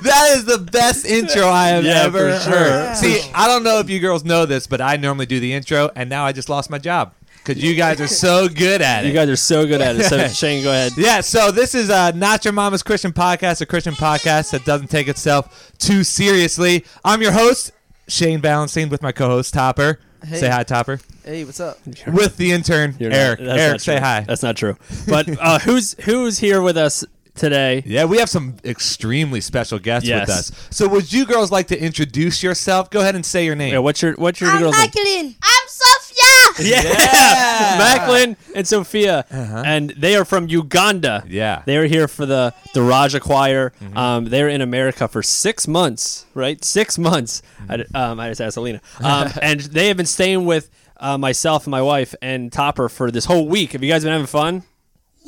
is that is the best intro I have Yeah, ever for sure. heard. See, I don't know if you girls know this, but I normally do the intro, and now I just lost my job because you guys are so good at it. You guys are so good at it. So Shane, go ahead. Yeah, so this is uh, Not Your Mama's Christian Podcast, a Christian podcast that doesn't take itself too seriously. I'm your host, Shane Balancing, with my co host, Topper. Hey. Say hi, Topper. Hey, what's up? With the intern, You're not- Eric. that's Eric, not say true. hi. That's not true. But uh, who's who's here with us today? Yeah, we have some extremely special guests Yes. with us. So, would you girls like to introduce yourself? Go ahead and say your name. Yeah, what's your what's your I'm girl's name? Macklin. I'm Sophia. Yeah, Yeah. Macklin and Sophia, Uh-huh. and they are from Uganda. Yeah. They were here for the the Raja Choir. Um, they were in America for six months, right? Six months. I, d- um, I just asked Alina, um, and they have been staying with uh, myself and my wife and Topper for this whole week. Have you guys been having fun?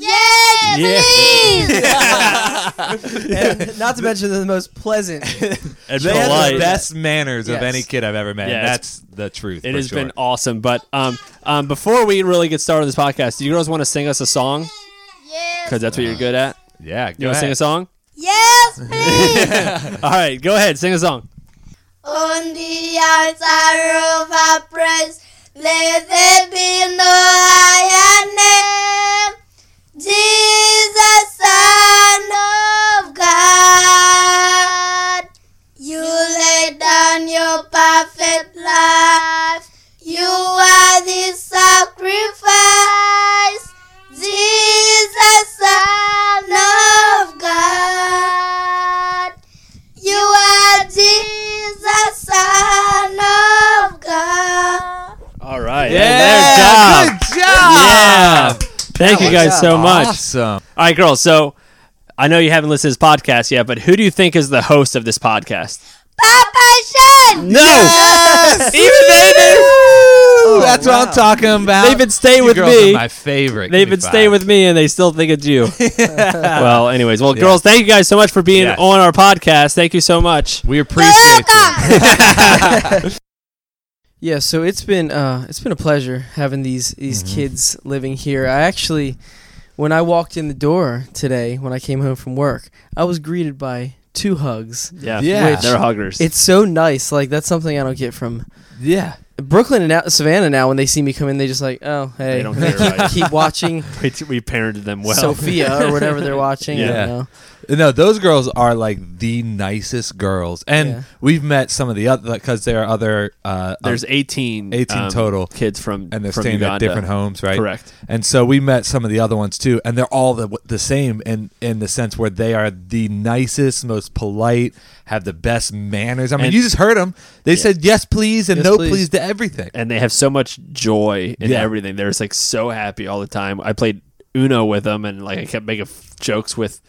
Yes, Yeah. please. And not to mention they're the most pleasant. And They have the best manners of Yes. any kid I've ever met. Yeah, that's the truth. It for has sure. been awesome. But um, um, before we really get started on this podcast, do you girls want to sing us a song? yes. Because that's what you're good at. Yeah, You go want to sing ahead. a song? Yes, please. All right, go ahead, sing a song. On the altar of our praise, let there be no higher name. Jesus, Son of God, you laid down your perfect life. You are the sacrifice. Jesus, Son of God. You are Jesus, Son of God. All right. Yeah, Good good job. job. Yeah. Thank you guys so much. Awesome. All right, girls. So I know you haven't listened to this podcast yet, but who do you think is the host of this podcast? Papa Sean. No. Even they do. Ooh, that's what. I'm talking about. They've been staying with girls me. Are my favorite. They've been staying with me, and they still think it's you. well, anyways, well, Yeah. girls, thank you guys so much for being Yes. on our podcast. Thank you so much. We appreciate you. Welcome. yeah, so it's been uh, it's been a pleasure having these these Mhm. kids living here. I actually, when I walked in the door today, when I came home from work, I was greeted by two hugs. Yeah, Yeah. they're huggers. It's so nice. Like that's something I don't get from Yeah. Brooklyn and now, Savannah. Now, when they see me come in, they just like, oh hey, They don't care about keep, keep watching we, we parented them well. Sophia or whatever they're watching. I Yeah. don't know. No, those girls are like the nicest girls, and Yeah. we've met some of the other because there are other. Uh, There's um, 18, 18 um, total. kids from and they're from staying Uganda. at different homes, right? Correct. And so we met some of the other ones too, and they're all the, the same in in the sense where they are the nicest, most polite, have the best manners. I mean, And- you just heard them. They said yes, please, and Yes, no, please. please. to everything. and they have so much joy in Yeah. everything. They're just like so happy all the time. I played Uno with them, and like I kept making f- jokes with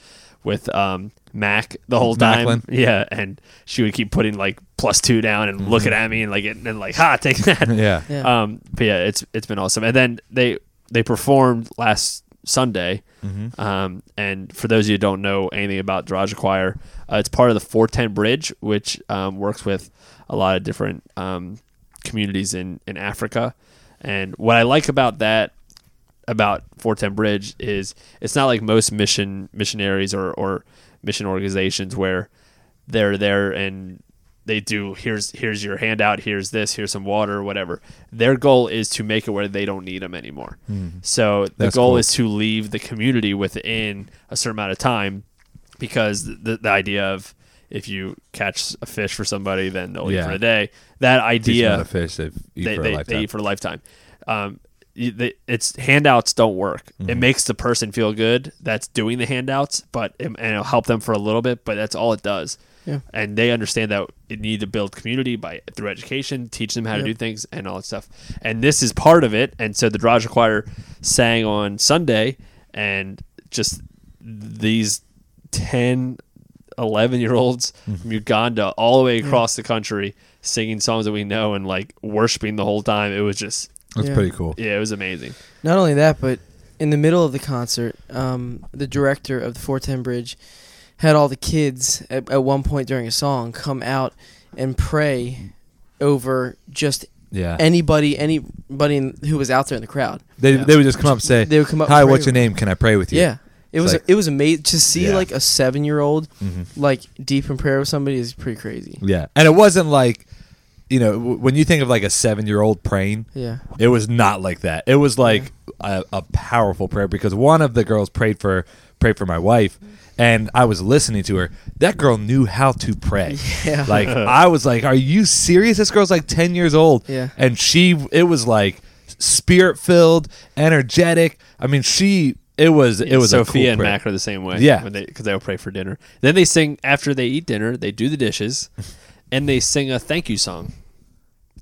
with um, Mac the whole time. Macklin. Yeah, and she would keep putting like plus two down and looking at me and like and like ha take that. Yeah. Yeah. Um, but yeah, it's it's been awesome. And then they they performed last Sunday. Mm-hmm. Um, and for those of you who don't know anything about Daraja Choir, uh, it's part of the 410 Bridge, which um, works with a lot of different um, communities in, in Africa. And what I like about that, about 410 Bridge, is it's not like most mission missionaries or, or mission organizations where they're there and they do here's here's your handout here's this here's some water whatever their goal is to make it where they don't need them anymore so the Mm-hmm. That's goal cool. is to leave the community within a certain amount of time because the, the idea of if you catch a fish for somebody, then they'll eat Yeah. for a day. That Teach them how idea to fish. They eat they, for a they, lifetime. they eat for a lifetime. Um, it's handouts don't work. Mm-hmm. It makes the person feel good that's doing the handouts, but it, and it'll help them for a little bit. But that's all it does. Yeah. And they understand that it need to build community by through education, teach them how to do things and all that stuff. And this is part of it. And so the Daraja Choir sang on Sunday, and just these 10, 11 year olds Mm-hmm. from Uganda all the way across the country singing songs that we know and like worshiping the whole time. It was just, That's Yeah. pretty cool. yeah, it was amazing. Not only that, but in the middle of the concert, um, the director of the 410 Bridge had all the kids at, at one point during a song come out and pray over just Yeah. anybody, anybody in, who was out there in the crowd. they, Yeah. they would just come up and say, They would come up. "Hi, what's your name? Can I pray with you?" Yeah, It was like- it was amazing to see Yeah. like a seven year old Mhm. like deep in prayer with somebody is pretty crazy. Yeah, and it wasn't like, you know, w- when you think of like a seven-year-old praying, Yeah. it was not like that. It was like a, a powerful prayer because one of the girls prayed for prayed for my wife, and I was listening to her. That girl knew how to pray. Yeah. Like I was like, "Are you serious? This girl's like ten years old." Yeah. and she it was like spirit filled, energetic. I mean, she it was it was Sophia a cool and prayer. Mac are the same way. Yeah. when they because they'll pray for dinner. Then they sing after they eat dinner. They do the dishes, and they sing a thank you song.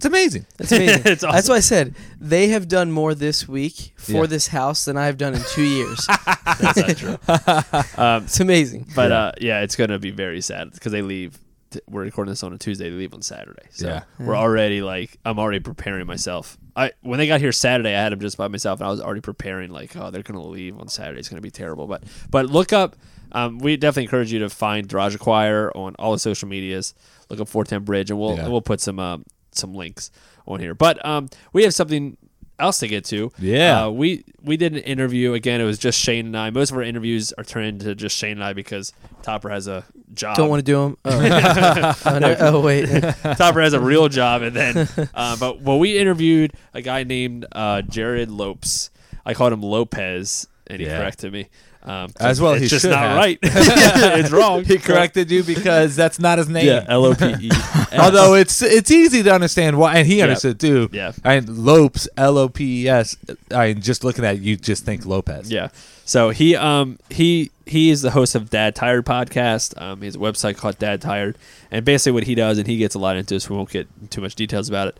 It's amazing. That's amazing. It's awesome. That's why I said they have done more this week for Yeah. this house than I have done in two years. That's not true. Um, it's amazing. but Yeah. uh, yeah, it's gonna be very sad because they leave. t- We're recording this on a Tuesday. They leave on Saturday. So Yeah. we're already like I'm already preparing myself. I when they got here Saturday, I had them just by myself, and I was already preparing like, oh, they're gonna leave on Saturday. It's gonna be terrible. But but look up. Um, we definitely encourage you to find Daraja Choir on all the social medias. Look up 410 Bridge, and we'll Yeah. we'll put some um, some links on here. But um, we have something else to get to. Yeah. Uh, we we did an interview again. It was just Shane and I. Most of our interviews are turned into just Shane and I because Topper has a job. Don't want to do them. Oh, oh, no. oh wait. Topper has a real job, and then uh, but well, we interviewed a guy named uh, Jared Lopes. I called him Lopez, and he Yeah. corrected me. Um, As well, it's he just should not have. right. it's wrong. He corrected you because that's not his name. Yeah, L O P E. Although it's it's easy to understand why, and he Yeah. understood too. Yeah. And Lopes, L O P E S. I mean, just looking at it, you just think Lopez. Yeah. So he um he he is the host of Dad Tired podcast. Um, he has a website called Dad Tired, and basically what he does, and he gets a lot into this. We won't get too much details about it.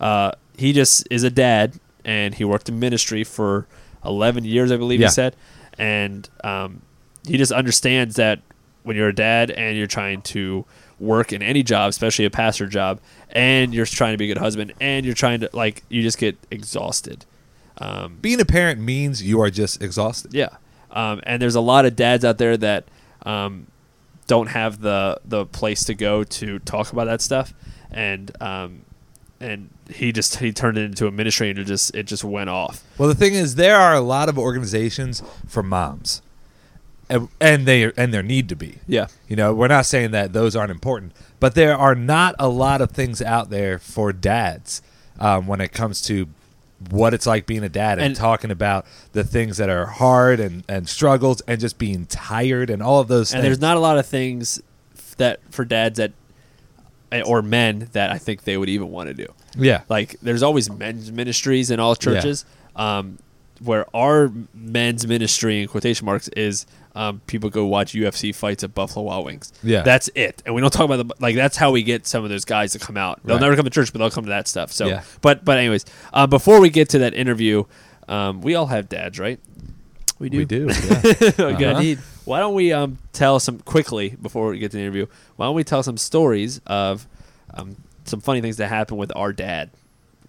Uh, he just is a dad, and he worked in ministry for eleven years, I believe Yeah. he said, and um, he just understands that when you're a dad and you're trying to work in any job, especially a pastor job, and you're trying to be a good husband, and you're trying to like you just get exhausted. Um, Being a parent means you are just exhausted. yeah, um, and there's a lot of dads out there that um, don't have the the place to go to talk about that stuff, and um, and he just he turned it into a ministry and it just it just went off. Well, the thing is, there are a lot of organizations for moms, and, and they and there need to be. Yeah, You know, we're not saying that those aren't important, but there are not a lot of things out there for dads um, when it comes to what it's like being a dad and, And- talking about the things that are hard and, and struggles and just being tired and all of those and things. there's not a lot of things that for dads that or men that I think they would even want to do. yeah. Like there's always men's ministries in all churches. Um, where our men's ministry in quotation marks is um, people go watch UFC fights at Buffalo Wild Wings. Yeah. that's it. And we don't talk about the like. That's how we get some of those guys to come out. They'll Right. never come to church, but they'll come to that stuff. So, Yeah. but but anyways, uh, before we get to that interview, um, we all have dads, right? We do. We do. Yeah. Uh-huh. Indeed. Why don't we um, tell some quickly before we get to the interview? Why don't we tell some stories of um, some funny things that happened with our dad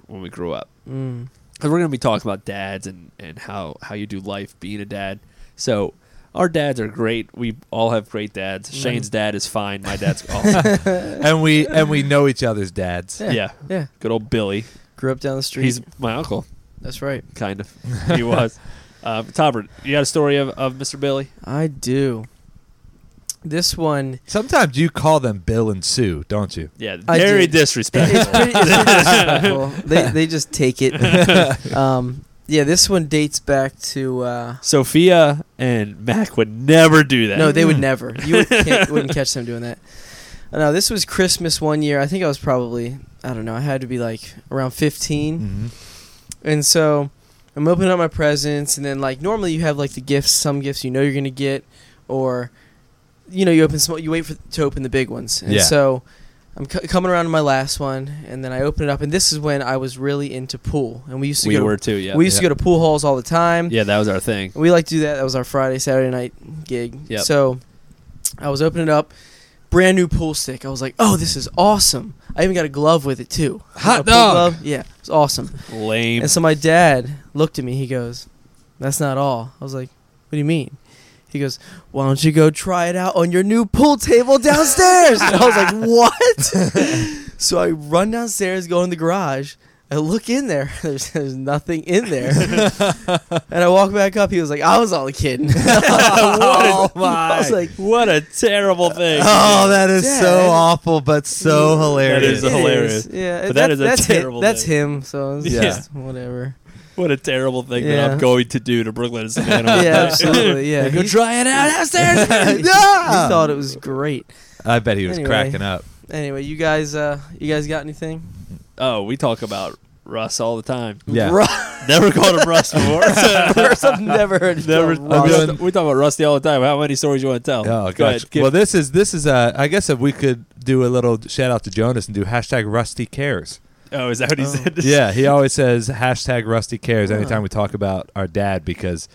when we grew up? Mm. Because we're going to be talking about dads and, and how, how you do life being a dad. So our dads are great. We all have great dads. Shane's dad is fine. My dad's awesome. and we and we know each other's dads. Yeah. yeah. Yeah. Good old Billy. Grew up down the street. He's my uncle, That's right. kind of. he was. Uh, Topper, you got a story of, of Mr. Billy? I do. This one. Sometimes you call them Bill and Sue, don't you? Yeah, I very did. disrespectful. It's pretty, it's pretty disrespectful. They they just take it. Um, yeah, this one dates back to. Uh, Sophia and Mac would never do that. no, they would never. You would, can't, wouldn't catch them doing that. Uh, No, this was Christmas one year. I think I was probably I don't know. I had to be like around 15. Mm-hmm. And so I'm opening up my presents, and then like normally you have like the gifts, some gifts you know you're gonna get, or you know you open small, you wait for to open the big ones. And Yeah. so I'm c- coming around to my last one, and then I open it up, and this is when I was really into pool, and we used to we go. were to, too. Yeah, we used to go to pool halls all the time. yeah, that was our thing. We like to do that. That was our Friday, Saturday night gig. Yep. So I was opening it up, brand new pool stick. I was like, "Oh, this is awesome!" I even got a glove with it too. Hot A dog. glove. Yeah, it's awesome. Lame. And so my dad looked at me. He goes, "That's not all." I was like, "What do you mean?" He goes, "Why don't you go try it out on your new pool table downstairs?" and I was like, "What?" so I run downstairs, go in the garage. I look in there. There's, there's nothing in there. and I walk back up. He was like, I was all kidding. oh I my! was like, What a terrible thing. Oh, that is so awful, but so hilarious. is "It hilarious. Yeah, But that is a that's terrible Him. That's him. So it's Yeah. just whatever. What a terrible thing that I'm going to do to Brooklyn and Savannah. Yeah, absolutely. Yeah, Go he, try it out downstairs. he Yeah. thought it was great. I bet he was Anyway. cracking up. Anyway, you guys, uh, you guys got anything? oh, we talk about Russ all the time. Yeah. Never called him Russ before. First, I've never heard Never. we, Russ. doing- talk, we talk about Rusty all the time. How many stories you want to tell? Oh, Go gotcha. ahead. Well, this is this is uh, I guess if we could do a little shout out to Jonas and do hashtag Rusty Cares. oh, is that what he Oh. said? yeah, he always says hashtag Rusty Cares anytime we talk about our dad because it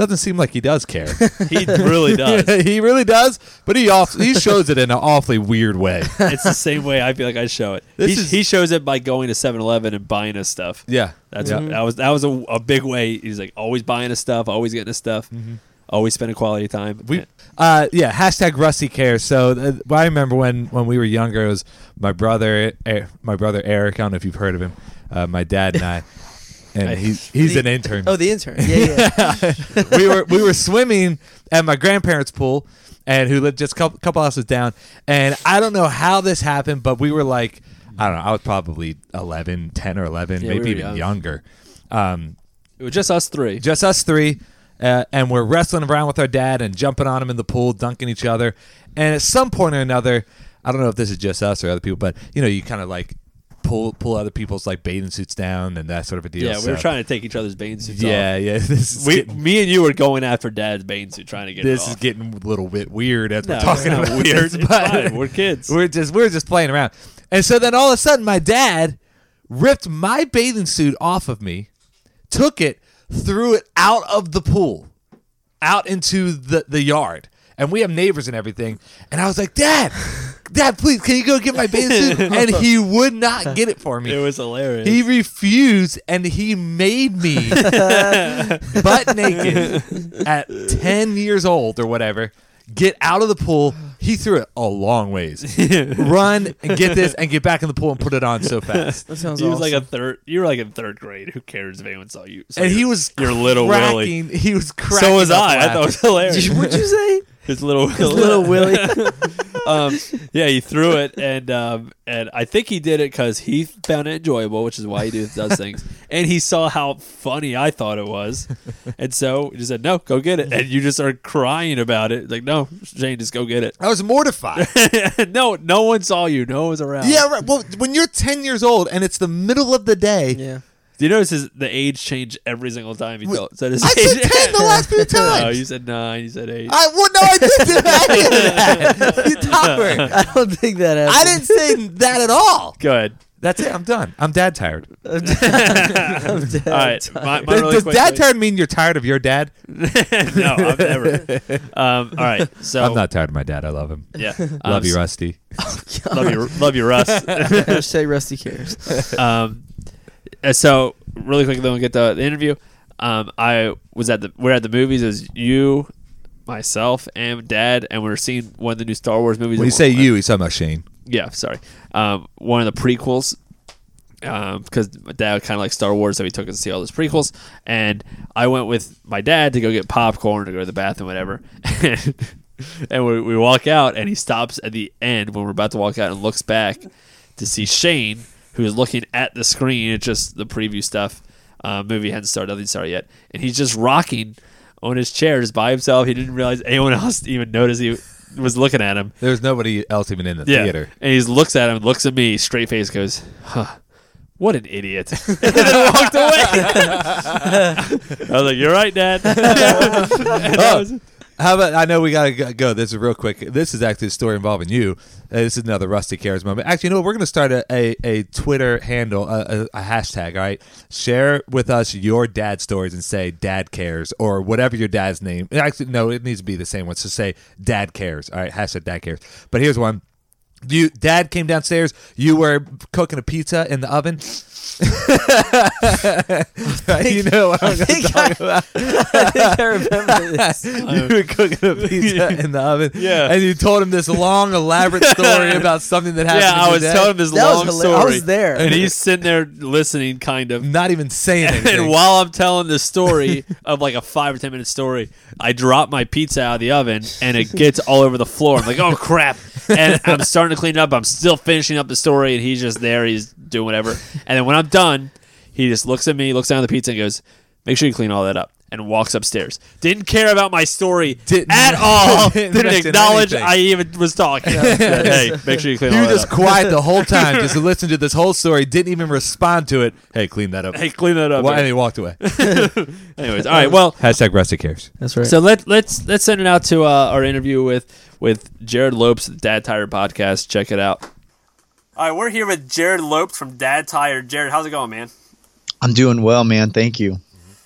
doesn't seem like he does care. he really does. he really does, but he off, he shows it in an awfully weird way. it's the same way I feel like I show it. He, is- he shows it by going to 7-Eleven and buying us stuff. Yeah, That's yeah. that was that was a, a big way. He's like always buying us stuff, always getting us stuff, always spending quality time. Mm-hmm. We, uh, yeah, hashtag Rusty cares. So uh, I remember when when we were younger, it was my brother, eh, my brother Eric. I don't know if you've heard of him. Uh, my dad and I, and he, he's an intern. Oh, the intern. Yeah, yeah. we were we were swimming at my grandparents' pool, and who lived just a couple, couple houses down. And I don't know how this happened, but we were like, I don't know, I was probably 11, 10 or eleven, Yeah, maybe were even young. younger. Um, it was just us three. just us three, uh, and we're wrestling around with our dad and jumping on him in the pool, dunking each other. And at some point or another, I don't know if this is just us or other people, but you know, you kind of like pull pull other people's like bathing suits down and that sort of a deal. yeah, we were trying to take each other's bathing suits Yeah, off. yeah. This is We, getting, me and you were going after Dad's bathing suit, trying to get this is getting a little bit weird as No, we're talking about weird. this, but. We're kids. We're just we're just playing around, and so then all of a sudden, my dad ripped my bathing suit off of me, took it, threw it out of the pool, out into the the yard, and we have neighbors and everything. And I was like, Dad, Dad, please, can you go get my bathing suit? And he would not get it for me. it was hilarious. He refused, and he made me butt naked at ten years old or whatever. Get out of the pool. He threw it a long ways. Run and get this, and get back in the pool and put it on so fast. That sounds he was awesome. like a third. You were like in third grade. Who cares if anyone saw you? saw And your- he was your little Willie. cracking. He was cracking. So was up I. I thought it was hilarious. What'd you say? His little his Little Willie. um, yeah, he threw it, and um, and I think he did it because he found it enjoyable, which is why he do, does things. And he saw how funny I thought it was, and so he just said, "No, go get it." And you just started crying about it, like, "No, Shane, just go get it." I was mortified. no, no one saw you. No one was around. yeah, right. Well, when you're ten years old and it's the middle of the day, yeah. Do you notice his, the age change every single time he Wait, told, said his I age? said ten the last few times. no, you said nine. You said eight. I well, no, I didn't do any of that. You topper. I don't think that happened. I didn't say that at all. Go ahead. That's it. I'm done. I'm dad tired. I'm dead. All right, my, my Does, really does quick dad thing- tired mean you're tired of your dad? no, I'm never. Um, all right, so I'm not tired of my dad. I love him. Yeah, love Um, you, Rusty. Love you, love you, Russ. Hashtag Rusty cares. um, so really quickly, then we get the, the interview. Um, I was at the we're at the movies as you, myself, and Dad, and we are seeing one of the new Star Wars movies. When you say you, he's talking about Shane. yeah, sorry, um, one of the prequels. Um, because my dad kind of like Star Wars, so he took us to see all those prequels, and I went with my dad to go get popcorn to go to the bathroom, whatever. and we, we walk out, and he stops at the end when we're about to walk out and looks back to see Shane, who's looking at the screen. It's just the preview stuff. Uh, movie hadn't started, nothing started yet, and he's just rocking on his chair just by himself. He didn't realize anyone else even noticed he was looking at him. There's nobody else even in the Yeah. theater. And he looks at him, looks at me, straight face, goes, huh, what an idiot. and then walked away. I was like, you're right, Dad. I was- How about I know we gotta go-. This is real quick. This is actually a story involving you. Uh, this is another Rusty Cares moment. Actually, you know what? We're gonna start a, a, a Twitter handle, a, a, a hashtag. All right, share with us your dad stories and say Dad Cares or whatever your dad's name. Actually, no, it needs to be the same one. So say Dad Cares. All right, hashtag Dad Cares. But here's one. You, Dad came downstairs. You were cooking a pizza in the oven. you know what I'm think talking about. I think I remember this. you were cooking a pizza in the oven. Yeah. And you told him this long, elaborate story about something that happened. yeah, to I was dad. telling him this That long hila- story. I was there. and he's sitting there listening, kind of. not even saying And anything. And while I'm telling the story of like a five or ten minute story, I drop my pizza out of the oven and it gets all over the floor. I'm like, oh crap! And I'm starting to clean it up. I'm still finishing up the story, and he's just there. He's doing whatever. And then when I'm done, he just looks at me, looks down at the pizza, and goes, "Make sure you clean all that up." And walks upstairs. Didn't care about my story Didn't- at all. didn't Didn't invest acknowledge anything. I even was talking. Said, hey, make sure you clean you all were that just up. quiet the whole time, just to listen to this whole story. Didn't even respond to it. Hey, clean that up. Hey, clean that up. Well, and he walked away. Anyways, all right. Well, Hashtag Rusty cares. That's right. So let let's let's send it out to uh, our interview with with Jared Lopes, Dad Tired Podcast. Check it out. All right, we're here with Jared Lopes from Dad Tired. Jared, how's it going, man? I'm doing well, man. Thank you.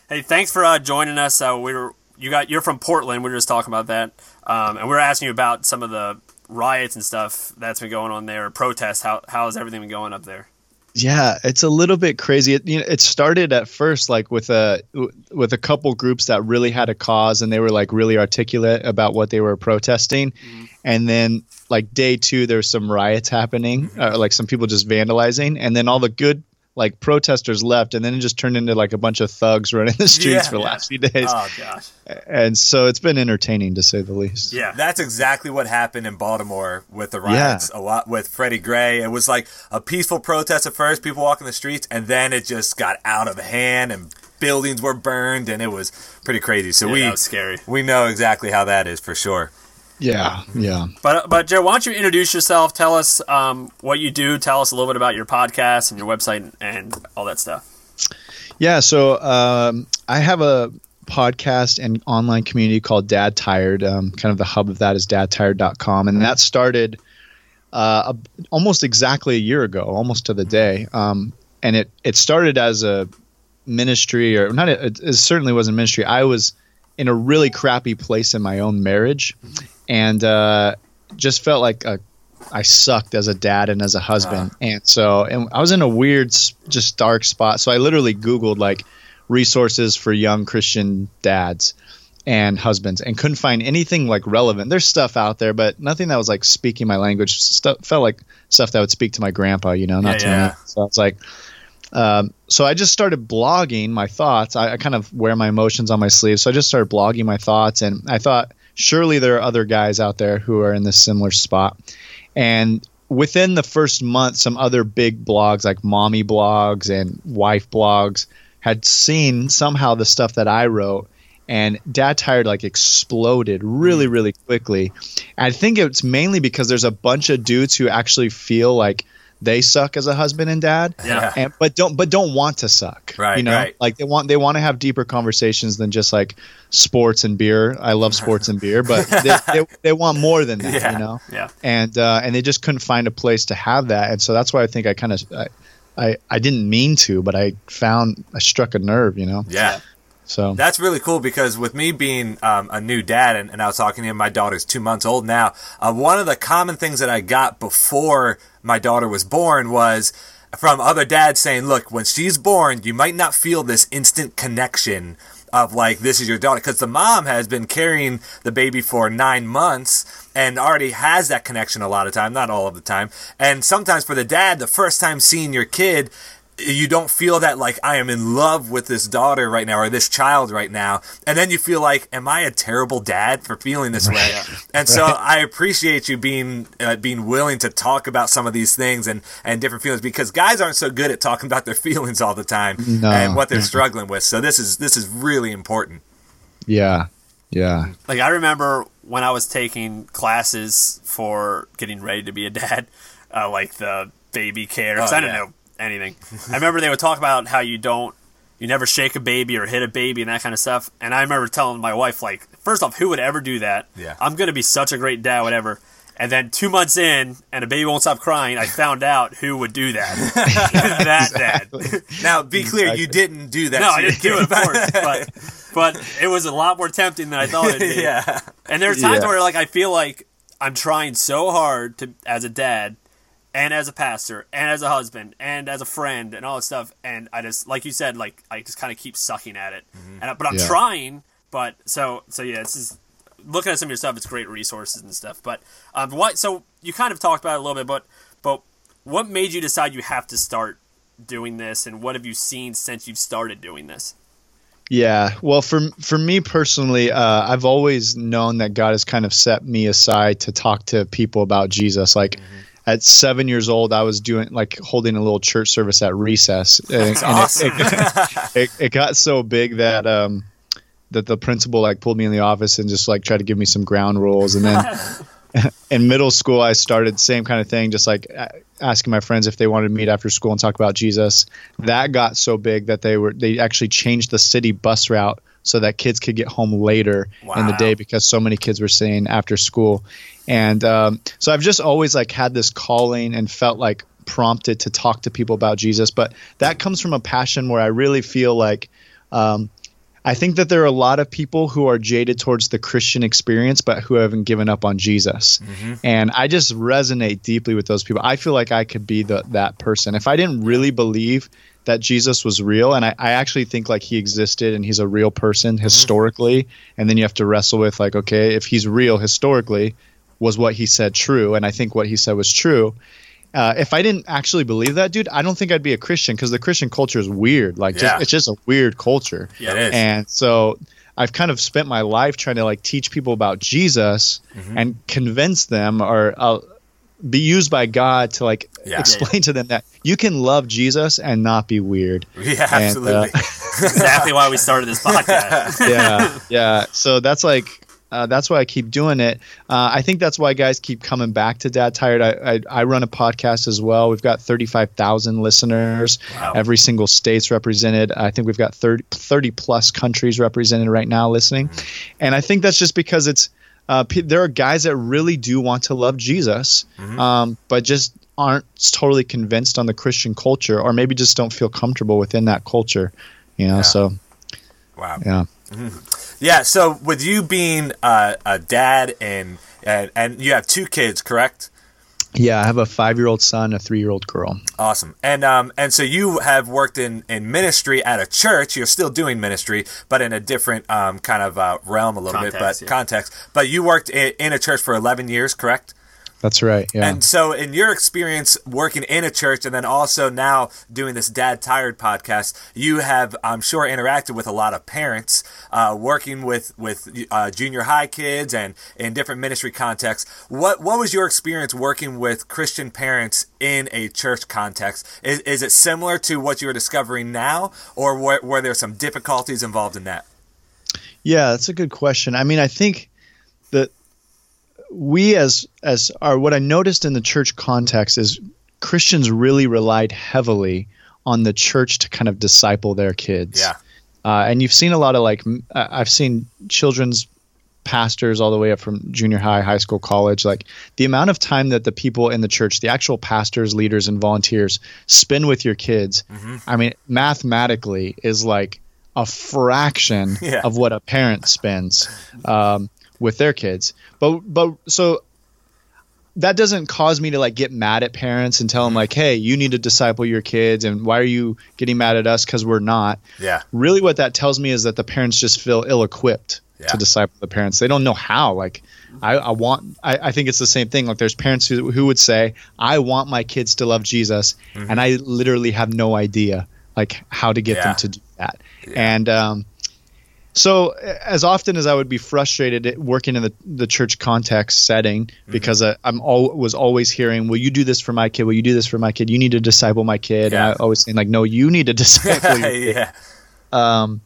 Hey, thanks for uh, joining us. Uh, we were you got you're from Portland. We were just talking about that, um, and we are asking you about some of the riots and stuff that's been going on there, protests. How how's everything been going up there? Yeah, it's a little bit crazy. It, you know, it started at first like with a with a couple groups that really had a cause and they were like really articulate about what they were protesting, and then like day two there's some riots happening, uh, like some people just vandalizing, and then all the good like protesters left, and then it just turned into like a bunch of thugs running the streets Yeah. for the last few days, Oh gosh, and so it's been entertaining to say the least. yeah. That's exactly what happened in Baltimore with the riots. Yeah. A lot with Freddie Gray. It was like a peaceful protest at first, people walking the streets, and then it just got out of hand and buildings were burned, and it was pretty crazy. So Yeah, we that was scary. we know exactly how that is for sure. Yeah, yeah. But but Jared, why don't you introduce yourself? Tell us um, what you do. Tell us a little bit about your podcast and your website and, and all that stuff. Yeah, so um, I have a podcast and online community called Dad Tired. Um, kind of the hub of that is dadtired.com. And that started uh, almost exactly a year ago, almost to the day. Um, and it, it started as a ministry, or not, a, it, it certainly wasn't ministry. I was in a really crappy place in my own marriage and uh, just felt like a I sucked as a dad and as a husband. And so, and I was in a weird, just dark spot. So I literally Googled like resources for young Christian dads and husbands and couldn't find anything like relevant. There's stuff out there, but nothing that was like speaking my language. Stuff felt like stuff that would speak to my grandpa, you know, not Yeah, to yeah. me. So I was like, um, so I just started blogging my thoughts. I, I kind of wear my emotions on my sleeve. So I just started blogging my thoughts, and I thought surely there are other guys out there who are in this similar spot. And within the first month, some other big blogs like mommy blogs and wife blogs had seen somehow the stuff that I wrote. And Dad Tired like exploded really, mm. really quickly. And I think it's mainly because there's a bunch of dudes who actually feel like they suck as a husband and dad Yeah. and but don't but don't want to suck Right, you know right. like they want they want to have deeper conversations than just like sports and beer i love sports and beer but they, they, they want more than that Yeah. you know Yeah. and uh, and they just couldn't find a place to have that and so that's why i think i kind of I, I i didn't mean to but i found i struck a nerve you know Yeah. So That's really cool because with me being um, a new dad, and, and I was talking to him, my daughter's two months old now. Uh, one of the common things that I got before my daughter was born was from other dads saying, "Look, when she's born, you might not feel this instant connection." Of like this is your daughter because the mom has been carrying the baby for nine months and already has that connection a lot of time, not all of the time. And sometimes for the dad, the first time seeing your kid, you don't feel that like I am in love with this daughter right now or this child right now, and then you feel like, am I a terrible dad for feeling this way? And so I appreciate you being uh, being willing to talk about some of these things and and different feelings because guys aren't so good at talking about their feelings all the time No. and what they're struggling with. So this is this is really important. yeah yeah Like I remember when I was taking classes for getting ready to be a dad, uh, like the baby care. Oh, I don't yeah. know anything. I remember they would talk about how you don't, you never shake a baby or hit a baby and that kind of stuff. And I remember telling my wife, like, first off, who would ever do that? Yeah. I'm gonna be such a great dad, whatever. And then two months in, and a baby won't stop crying. I found out who would do that. that dad. Now, be clear, you didn't do that. No, I didn't do it, of course, but but it was a lot more tempting than I thought it'd be. yeah, And there's times Yeah. where like I feel like I'm trying so hard to as a dad and as a pastor and as a husband and as a friend and all that stuff and I just like you said like I just kind of keep sucking at it and I- but I'm Yeah. trying but so so yeah this is looking at some of your stuff it's great resources and stuff but um what so you kind of talked about it a little bit but but what made you decide you have to start doing this and what have you seen since you've started doing this Yeah, well, for for me personally, uh, I've always known that God has kind of set me aside to talk to people about Jesus. Like at seven years old, I was doing like holding a little church service at recess, and, awesome. it, it, it, it got so big that um, that the principal like pulled me in the office and just like tried to give me some ground rules, and then. in middle school, I started same kind of thing, just like asking my friends if they wanted to meet after school and talk about Jesus. That got so big that they were they actually changed the city bus route so that kids could get home later in the day because so many kids were staying after school. And um, so I've just always like had this calling and felt like prompted to talk to people about Jesus. But that comes from a passion where I really feel like. Um, I think that there are a lot of people who are jaded towards the Christian experience, but who haven't given up on Jesus. And I just resonate deeply with those people. I feel like I could be the, that person. If I didn't really believe that Jesus was real, and I, I actually think like he existed and he's a real person historically, and then you have to wrestle with like, okay, if he's real historically, was what he said true? And I think what he said was true. Uh, if I didn't actually believe that, dude, I don't think I'd be a Christian because the Christian culture is weird. Like, Yeah. just, it's just a weird culture. Yeah, it is. And so I've kind of spent my life trying to like teach people about Jesus Mm-hmm. and convince them or uh, be used by God to like Yeah. explain to them that you can love Jesus and not be weird. Yeah, And, uh, absolutely. exactly why we started this podcast yeah, yeah. So that's like uh, that's why I keep doing it. Uh, I think that's why guys keep coming back to Dad Tired. I, I, I run a podcast as well. We've got 35,000 listeners. Wow. Every single state's represented. I think we've got 30, 30 plus countries represented right now listening. And I think that's just because it's uh, pe- there are guys that really do want to love Jesus, um, but just aren't totally convinced on the Christian culture, or maybe just don't feel comfortable within that culture. You know, Yeah. so wow. yeah. Yeah. So with you being uh, a dad and, and and you have two kids, correct? Yeah, I have a five-year-old son, a three-year-old girl. Awesome. And um and so you have worked in in ministry at a church. You're still doing ministry, but in a different um kind of uh, realm a little bit, but yeah. context. But you worked in, in a church for 11 years, correct? That's right. Yeah. And so, in your experience working in a church, and then also now doing this Dad Tired podcast, you have, I'm sure, interacted with a lot of parents, uh, working with with uh, junior high kids and in different ministry contexts. What what was your experience working with Christian parents in a church context? Is, is it similar to what you are discovering now, or were, were there some difficulties involved in that? Yeah, that's a good question. I mean, I think we as as are what I noticed in the church context is Christians really relied heavily on the church to kind of disciple their kids. Yeah. Uh, and you've seen a lot of like I've seen children's pastors all the way up from junior high, high school, college. Like the amount of time that the people in the church, the actual pastors, leaders, and volunteers spend with your kids. I mean, mathematically is like a fraction Yeah. of what a parent spends um, with their kids. But but so that doesn't cause me to like get mad at parents and tell them like, hey, you need to disciple your kids, and why are you getting mad at us because we're not? Yeah. really what that tells me is that the parents just feel ill-equipped Yeah. to disciple the parents they don't know how like i, I want I, I think it's the same thing like there's parents who, who would say i want my kids to love jesus Mm-hmm. and i literally have no idea like how to get Yeah. them to do that and um, so as often as I would be frustrated at working in the, the church context setting Mm-hmm. because I, I'm all was always hearing, "Will you do this for my kid? Will you do this for my kid? You need to disciple my kid." Yeah. And I always saying like, "No, you need to disciple your kid." yeah. um,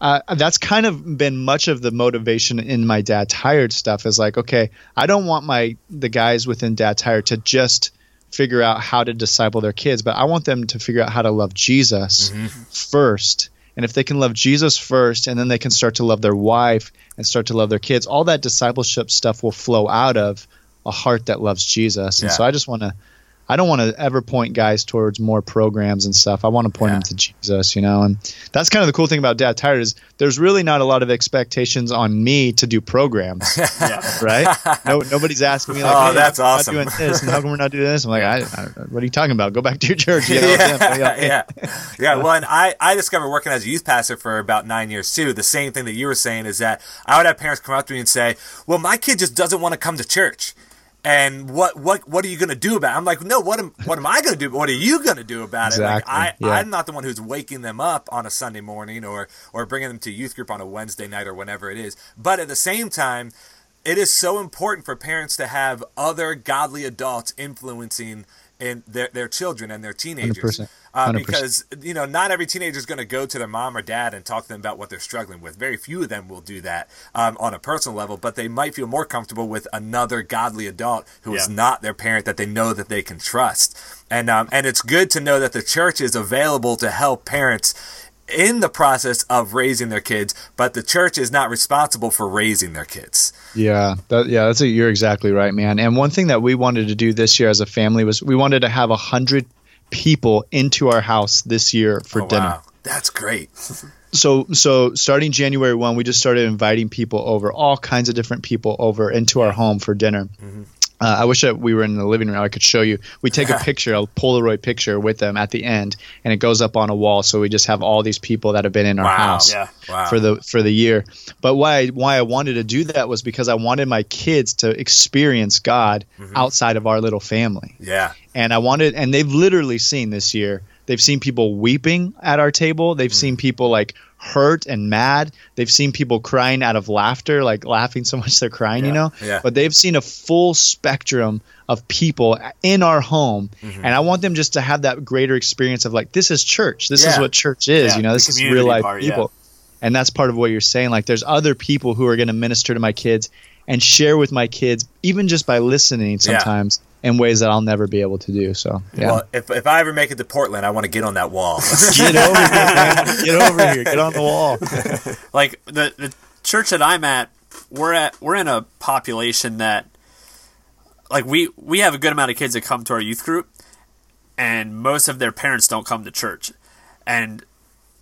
uh, that's kind of been much of the motivation in my dad tired stuff is like okay i don't want my the guys within dad tired to just figure out how to disciple their kids but i want them to figure out how to love jesus first and if they can love jesus first and then they can start to love their wife and start to love their kids all that discipleship stuff will flow out of a heart that loves jesus and Yeah. so i just want to I don't want to ever point guys towards more programs and stuff. I want to point Yeah. them to Jesus, you know. And that's kind of the cool thing about Dad Tired is there's really not a lot of expectations on me to do programs, right? No, nobody's asking me like, Oh, hey, that's how awesome. Doing this, and how come we're not doing this? I'm like, I, I, what are you talking about? Go back to your church. You know? yeah, yeah, yeah. Well, and I, I discovered working as a youth pastor for about nine years too. The same thing that you were saying is that I would have parents come up to me and say, "Well, my kid just doesn't want to come to church." And what what what are you going to do about it? I'm like, no. What am what am I going to do? What are you going to do about it? Like, I yeah. I'm not the one who's waking them up on a Sunday morning or or bringing them to youth group on a Wednesday night or whenever it is. But at the same time, it is so important for parents to have other godly adults influencing in their, their children and their teenagers. 100%. Uh, 100%. because you know not every teenager is going to go to their mom or dad and talk to them about what they're struggling with. Very few of them will do that um, on a personal level, but they might feel more comfortable with another godly adult who is Yeah. not their parent that they know that they can trust. And um, and it's good to know that the church is available to help parents in the process of raising their kids, but the church is not responsible for raising their kids. Yeah, that, yeah, that's a, you're exactly right, man. And one thing that we wanted to do this year as a family was we wanted to have a hundred people into our house this year for Oh, dinner. wow. That's great. So, so starting January one, we just started inviting people over, all kinds of different people over into our home for dinner. Mm-hmm. Uh, I wish that we were in the living room. I could show you. We take a picture, a Polaroid picture with them at the end, and it goes up on a wall. So we just have all these people that have been in our Wow. house Yeah. Wow. for the for the year. But why I, why I wanted to do that was because I wanted my kids to experience God Mm-hmm. outside of our little family. yeah. And I wanted and they've literally seen this year. They've seen people weeping at our table. They've seen people like hurt and mad. They've seen people crying out of laughter, like laughing so much they're crying, you know? Yeah. But they've seen a full spectrum of people in our home. Mm-hmm. And I want them just to have that greater experience of like, this is church. This is what church is. Yeah, you know, this is real life part, yeah. people and that's part of what you're saying like there's other people who are going to minister to my kids and share with my kids even just by listening sometimes in ways that I'll never be able to do so yeah Well, if, if I ever make it to Portland, I want to get on that wall. get over here man. get over here get on the wall like the the church that I'm at, we're at we're in a population that like we we have a good amount of kids that come to our youth group and most of their parents don't come to church. And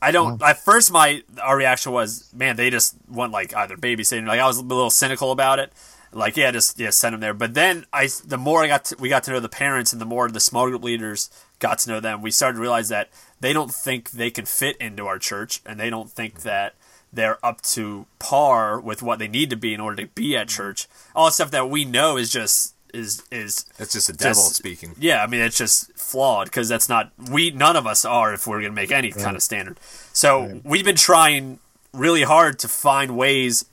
I don't at first my our reaction was, man, they just want like either babysitting. Like I was a little cynical about it. Like yeah, just yeah, send them there. But then I, the more I got, to, we got to know the parents, and the more the small group leaders got to know them, we started to realize that they don't think they can fit into our church, and they don't think that they're up to par with what they need to be in order to be at church. All the stuff that we know is just is is It's just the devil Just- speaking. yeah, I mean it's just flawed because that's not we none of us are if we're going to make any kind of standard. So we've been trying really hard to find ways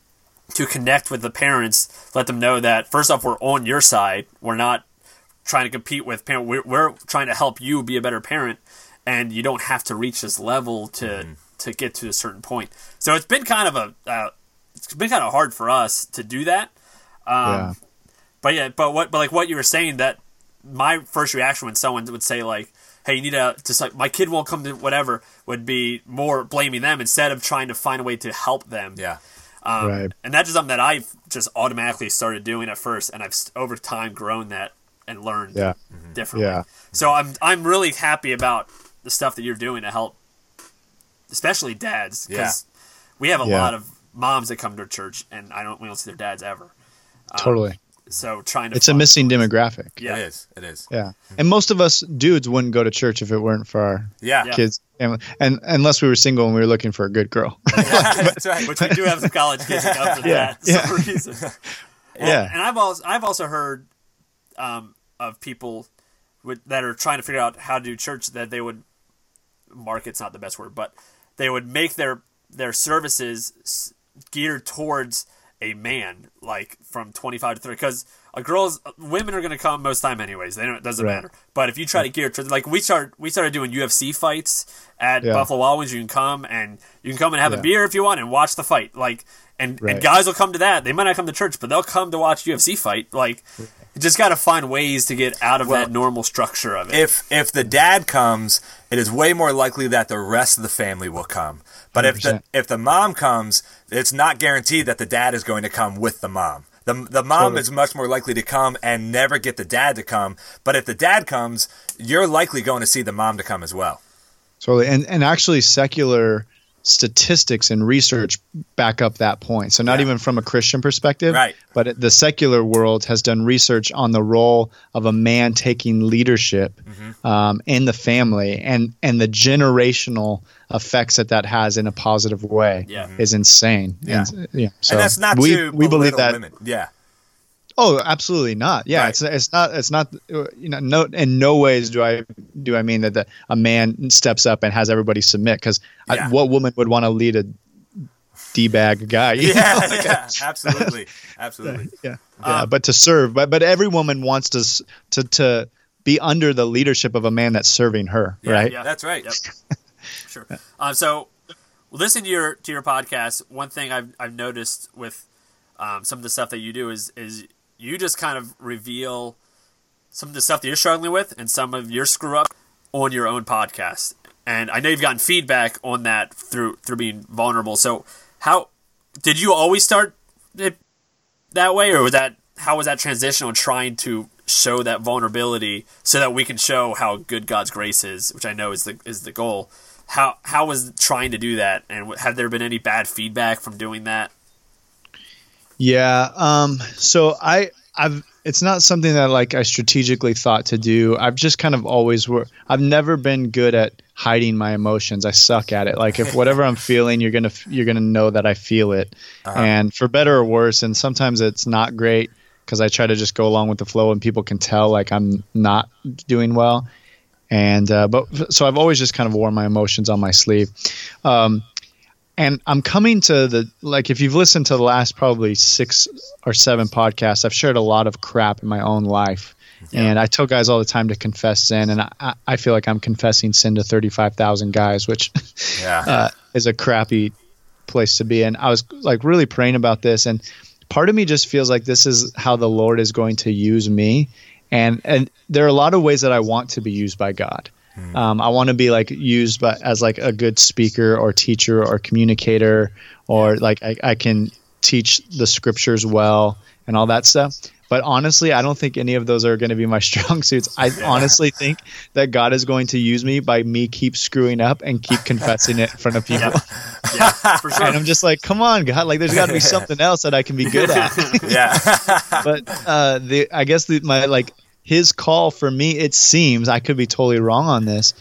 to connect with the parents, let them know that first off we're on your side. We're not trying to compete with parent. We're, we're trying to help you be a better parent, and you don't have to reach this level to to get to a certain point. So it's been kind of a uh, it's been kind of hard for us to do that. Um, yeah but yeah, but what, but like what you were saying, that my first reaction when someone would say like, "Hey, you need to just like my kid won't come to whatever," would be more blaming them instead of trying to find a way to help them. Yeah. Um, Right. And that's just something that I've just automatically started doing at first, and I've over time grown that and learned yeah differently. Yeah. So I'm I'm really happy about the stuff that you're doing to help, especially dads, because we have a Yeah. lot of moms that come to church, and I don't we don't see their dads ever. totally So trying to it's a find- missing demographic Yeah. It is. It is. yeah and most of us dudes wouldn't go to church if it weren't for our Yeah. Yeah. kids and, and unless we were single and we were looking for a good girl That's right. which we do have some college kids that come for Yeah, that for some reason. And, Yeah. and I've also I've also heard um, of people with, that are trying to figure out how to do church that they would market's not the best word, but they would make their their services geared towards a man, like from twenty five to thirty, because a girls women are going to come most time anyways. They don't, it doesn't Right. matter. But if you try to gear it like we start we started doing UFC fights at Yeah. Buffalo Wild Wings, you can come and you can come and have a beer if you want and watch the fight. Like and, Right. and guys will come to that. They might not come to church, but they'll come to watch UFC fight. Like you just got to find ways to get out of Well, that normal structure of it. If if the dad comes, it is way more likely that the rest of the family will come. But if the 100%. if the mom comes, it's not guaranteed that the dad is going to come with the mom. The, the mom Totally. is much more likely to come and never get the dad to come. But if the dad comes, you're likely going to see the mom to come as well. Totally. And and actually secular statistics and research back up that point. So not Yeah. even from a Christian perspective, Right. but the secular world has done research on the role of a man taking leadership Mm-hmm. um, in the family and and the generational effects that that has in a positive way Yeah. is insane. Yeah. And, yeah. So and that's not we we believe that women. Yeah. Oh, absolutely not. Yeah, Right. it's it's not it's not uh, you know no in no ways do I do I mean that the, a man steps up and has everybody submit because Yeah. what woman would want to lead a d bag guy? you know? Yeah, yeah, absolutely, absolutely. yeah, yeah. but to serve, but but every woman wants to to to be under the leadership of a man that's serving her, Yeah, right? yeah. That's right. Yep. sure. Um, so, listening to your to your podcast, one thing I've I've noticed with um, some of the stuff that you do is is you just kind of reveal some of the stuff that you're struggling with and some of your screw up on your own podcast. And I know you've gotten feedback on that through through being vulnerable. So, how did you always start it that way, or was that how was that transition on trying to show that vulnerability so that we can show how good God's grace is, which I know is the is the goal. How how was trying to do that, and have there been any bad feedback from doing that? Yeah. Um, so I, I've, it's not something that like I strategically thought to do. I've just kind of always were, I've never been good at hiding my emotions. I suck at it. Like if whatever I'm feeling, you're going to, you're going to know that I feel it and for better or worse. And sometimes it's not great because I try to just go along with the flow and people can tell like I'm not doing well. And, uh, but so I've always just kind of worn my emotions on my sleeve. Um, and I'm coming to the like if you've listened to the last probably six or seven podcasts, I've shared a lot of crap in my own life. And I tell guys all the time to confess sin, and I, I feel like I'm confessing sin to 35,000 guys, which Yeah. uh, is a crappy place to be. And I was like really praying about this, and part of me just feels like this is how the Lord is going to use me. And and there are a lot of ways that I want to be used by God. Um, I want to be like used by, as like a good speaker or teacher or communicator, or like I, I can teach the scriptures well and all that stuff. But honestly, I don't think any of those are going to be my strong suits. I honestly think that God is going to use me by me keep screwing up and keep confessing it in front of people. Yeah, for sure. And I'm just like, come on, God! Like, there's got to be something else that I can be good at. yeah. but uh, the I guess the, my like his call for me, it seems I could be totally wrong on this.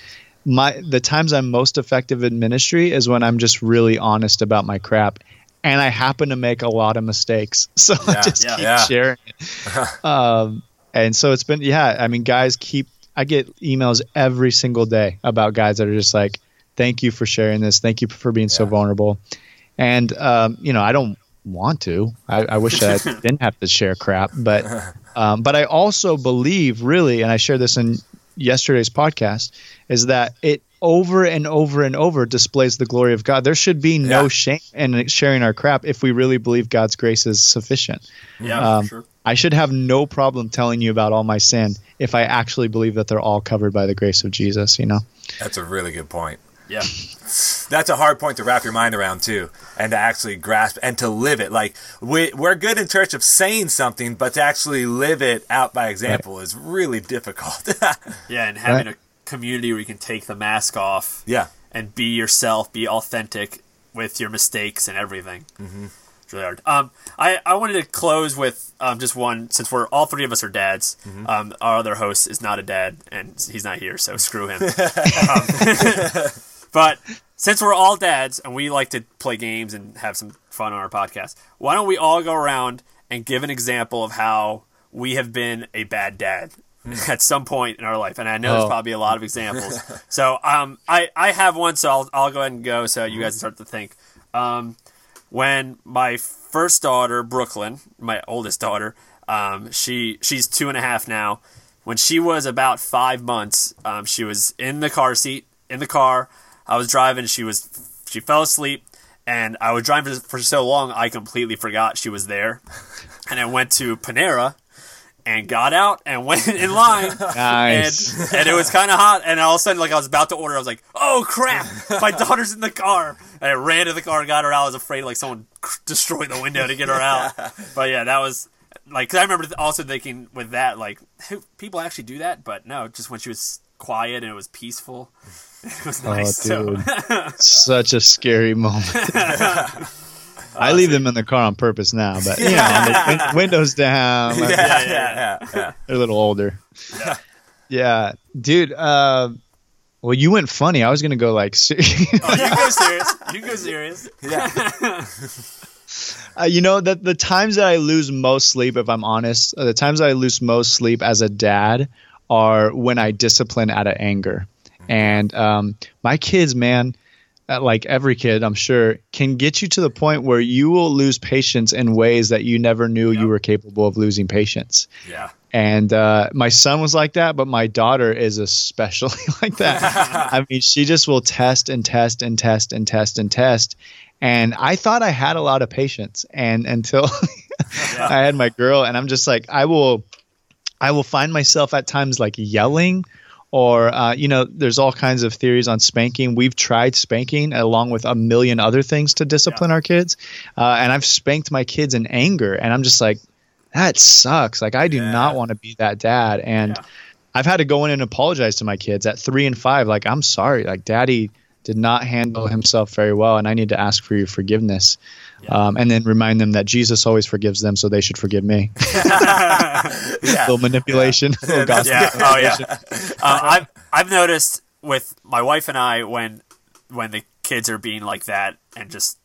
My the times I'm most effective in ministry is when I'm just really honest about my crap, and I happen to make a lot of mistakes, so I just yeah. keep Yeah. sharing. It. um, and so it's been yeah. I mean, guys keep. I get emails every single day about guys that are just like, "Thank you for sharing this. Thank you for being so vulnerable." And um, you know, I don't want to. I, I wish I didn't have to share crap, but um, but I also believe really, and I shared this in yesterday's podcast, is that it over and over and over displays the glory of God. There should be no Yeah. shame in sharing our crap if we really believe God's grace is sufficient. yeah, um, sure. I should have no problem telling you about all my sin if I actually believe that they're all covered by the grace of Jesus. You know. That's a really good point. Yeah, That's a hard point to wrap your mind around too, and to actually grasp and to live it. Like we we're good in church of saying something, but to actually live it out by example is really difficult. yeah, and having a community where you can take the mask off yeah. and be yourself, be authentic with your mistakes and everything. Mm-hmm. It's really hard. Um, I, I wanted to close with um, just one, since we're all three of us are dads. Um, our other host is not a dad, and he's not here, so screw him. but since we're all dads and we like to play games and have some fun on our podcast, why don't we all go around and give an example of how we have been a bad dad at some point in our life? And I know there's Oh. probably a lot of examples. so um, I I have one, so I'll I'll go ahead and go so you guys can start to think. Um, when my first daughter, Brooklyn, my oldest daughter, um, she she's two and a half now. When she was about five months, um, she was in the car seat in the car. I was driving. She was she fell asleep, and I was driving for, for so long I completely forgot she was there. And I went to Panera and got out and went in line. Nice. And, and it was kind of hot. And all of a sudden, like I was about to order, I was like, "Oh crap! My daughter's in the car!" And I ran to the car, got her out. I was afraid like someone destroyed the window to get her out. But yeah, that was like cause I remember also thinking with that like people actually do that, but no, just when she was quiet and it was peaceful, it was nice. dude. So Such a scary moment. I leave them in the car on purpose now, but you know, the win- windows down. yeah, like, yeah, yeah, yeah. They're a little older. Yeah, dude. Uh, well, you went funny. I was gonna go like, ser- oh, you go serious. You go serious. uh, you know, that the times that I lose most sleep, if I'm honest, uh, the times I lose most sleep as a dad are when I discipline out of anger. And um, my kids, man, uh, like every kid, I'm sure, can get you to the point where you will lose patience in ways that you never knew you were capable of losing patience. Yeah. And uh, my son was like that, but my daughter is especially like that. I mean, she just will test and test and test and test and test. And I thought I had a lot of patience, and until I had my girl, and I'm just like, I will, I will find myself at times like yelling, or uh, you know, there's all kinds of theories on spanking. We've tried spanking along with a million other things to discipline our kids, uh, and I've spanked my kids in anger, and I'm just like, that sucks. Like I do Yeah. not want to be that dad, and I've had to go in and apologize to my kids at three and five. Like I'm sorry, like Daddy did not handle himself very well, and I need to ask for your forgiveness. Um, and then remind them that Jesus always forgives them, so they should forgive me. little manipulation, little gospel. yeah. Oh yeah. Um, I've I've noticed with my wife and I when when the kids are being like that and just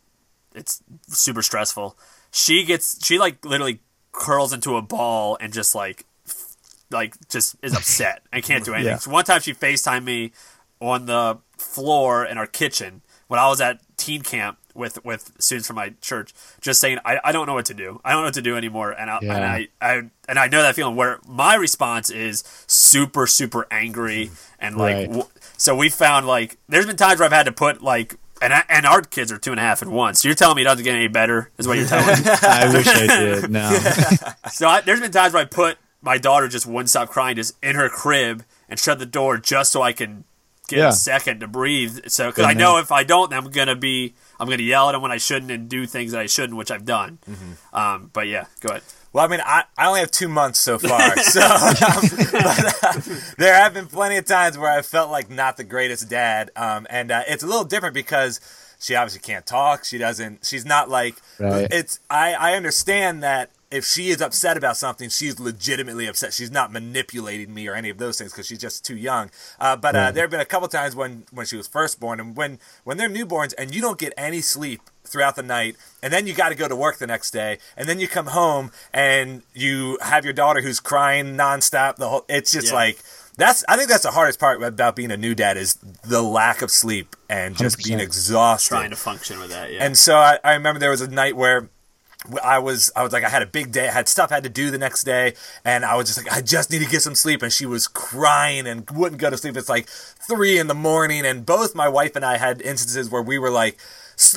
it's super stressful. She gets she like literally curls into a ball and just like like just is upset and can't do anything. Yeah. So one time she FaceTimed me on the floor in our kitchen when I was at teen camp with with students from my church, just saying I, I don't know what to do. I don't know what to do anymore, and I, Yeah. and I, I and I know that feeling where my response is super super angry and like Right. w- so we found like there's been times where I've had to put like and I, and our kids are two and a half and one. So you're telling me it doesn't get any better is what you're telling me. I wish I did. No, So I, there's been times where I put my daughter just wouldn't stop crying, just in her crib and shut the door just so I can get Yeah. a second to breathe. So because I know if I don't, then I'm gonna be I'm gonna yell at him when I shouldn't and do things that I shouldn't, which I've done. Um, but yeah, go ahead. Well, I mean, I, I only have two months so far, so um, but, uh, there have been plenty of times where I felt like not the greatest dad, um, and uh, it's a little different because she obviously can't talk. She doesn't. She's not like Right. it's. I I understand that if she is upset about something, she's legitimately upset. She's not manipulating me or any of those things because she's just too young. Uh, but uh, there have been a couple times when when she was first born, and when when they're newborns and you don't get any sleep throughout the night, and then you got to go to work the next day, and then you come home and you have your daughter who's crying nonstop. The whole it's just Yeah. like. That's I think that's the hardest part about being a new dad is the lack of sleep and just being 100%. exhausted. Trying to function with that. Yeah. And so I, I remember there was a night where I was I was like I had a big day, I had stuff I had to do the next day, and I was just like I just need to get some sleep. And she was crying and wouldn't go to sleep. It's like three in the morning, and both my wife and I had instances where we were like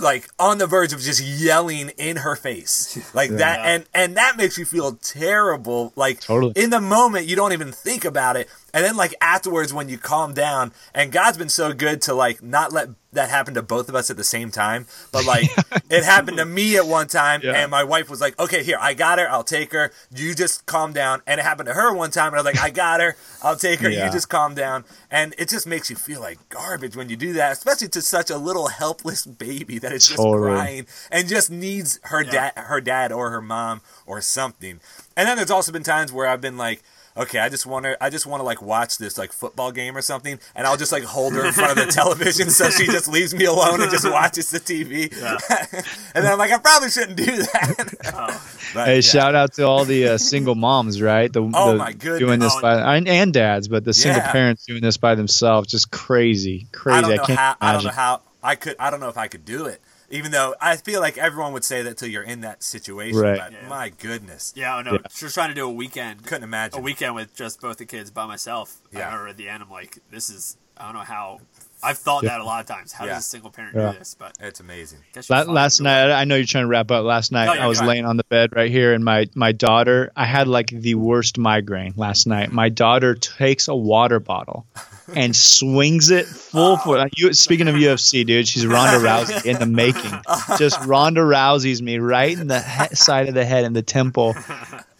like on the verge of just yelling in her face like that and and that makes you feel terrible like Totally. in the moment you don't even think about it and then like afterwards when you calm down and god's been so good to like not let that happened to both of us at the same time but like it happened to me at one time Yeah. and my wife was like okay here i got her i'll take her you just calm down and it happened to her one time and i was like i got her i'll take her Yeah. you just calm down and it just makes you feel like garbage when you do that especially to such a little helpless baby that is just Totally. crying and just needs her dad her dad or her mom or something and then there's also been times where i've been like okay i just want to i just want to like watch this like football game or something and i'll just like hold her in front of the television so she just leaves me alone and just watches the tv and then i'm like i probably shouldn't do that But, Hey, yeah. shout out to all the uh, single moms, right? The, Oh, the- my goodness. doing this Oh, by and, and dads, but the single Yeah. parents doing this by themselves, just crazy, crazy. I don't know can't how. I don't know how I could. I don't know if I could do it. Even though I feel like everyone would say that till you're in that situation. Right. But Yeah. my goodness, yeah, oh, no, just trying to do a weekend. couldn't imagine. a weekend with just both the kids by myself. Yeah. remember at the end, I'm like, this is, I don't know how. I've thought Yeah. that a lot of times. How Yeah. does a single parent Yeah. do this? But It's amazing. guess you La- last night, it. I know you're trying to wrap up. Last night, yeah, I was go ahead. laying on the bed right here, and my my daughter. I had like the worst migraine last night. My daughter takes a water bottle and swings it full foot. You, speaking of UFC, dude, she's Ronda Rousey in the making. Just Ronda Rousey's me right in the he- side of the head in the temple.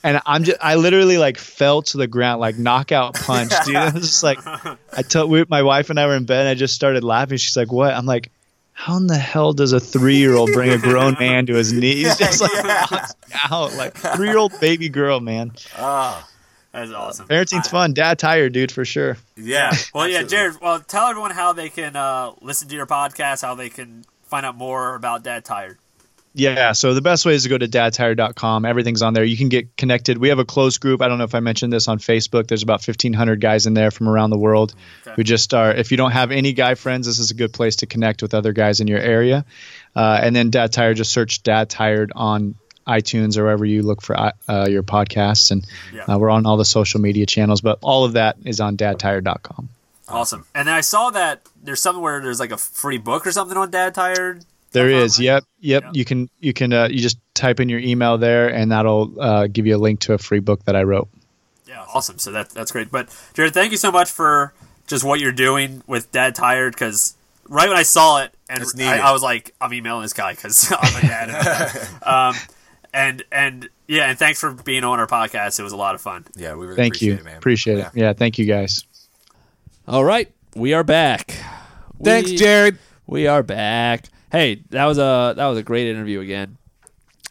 and I'm just I literally like fell to the ground like knockout punch, dude. I was just like I told we, my wife and I were in bed and I just started laughing. She's like, "What?" I'm like, "How in the hell does a three year old bring a grown man to his knees?" Just like knocks out like three year old baby girl, man. Oh, that's awesome. Parenting's fun. Dad tired, dude, for sure. Yeah. Well, yeah, Jared. Well, tell everyone how they can uh, listen to your podcast, how they can find out more about Dad Tired. Yeah, so the best way is to go to dadtired.com. Everything's on there. You can get connected. We have a closed group. I don't know if I mentioned this on Facebook. There's about 1,500 guys in there from around the world Okay. who just are. If you don't have any guy friends, this is a good place to connect with other guys in your area. Uh, and then Dad Tired, just search Dad Tired on iTunes or wherever you look for uh, your podcasts. And Yeah. uh, we're on all the social media channels, but all of that is on dadtired.com. Awesome. And then I saw that there's something where there's like a free book or something on Dad Tired. There Dot right? Yep. Yep. Yeah. You can you can uh, you just type in your email there, and that'll uh, give you a link to a free book that I wrote. Yeah, awesome. So that that's great. But Jared, thank you so much for just what you're doing with Dad Tired. Because right when I saw it, and I. I was like, I'm emailing this guy because I'm a dad. um, and and yeah, and thanks for being on our podcast. It was a lot of fun. Yeah, we really Thank appreciate you. it, man. Appreciate Yeah. it. Yeah. Thank you guys. All right, we are back. Thanks, We- Jared. We are back. Hey, that was a that was a great interview again.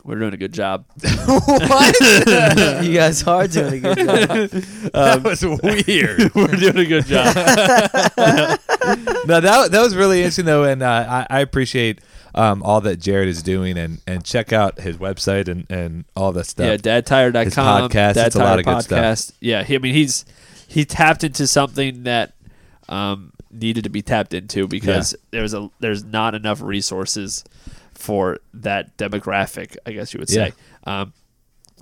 We're doing a good job. you guys are doing a good job. that was weird. We're doing a good job. no, that that was really interesting though, and uh, I, I appreciate um, all that Jared is doing, and, and check out his website and, and all that stuff. Yeah, dadtired.com. His podcast, Dad it's a lot of good stuff. podcast. Yeah, he, I mean he's he tapped into something that um, needed to be tapped into because there's a there's not enough resources for that demographic. I guess you would say. Um,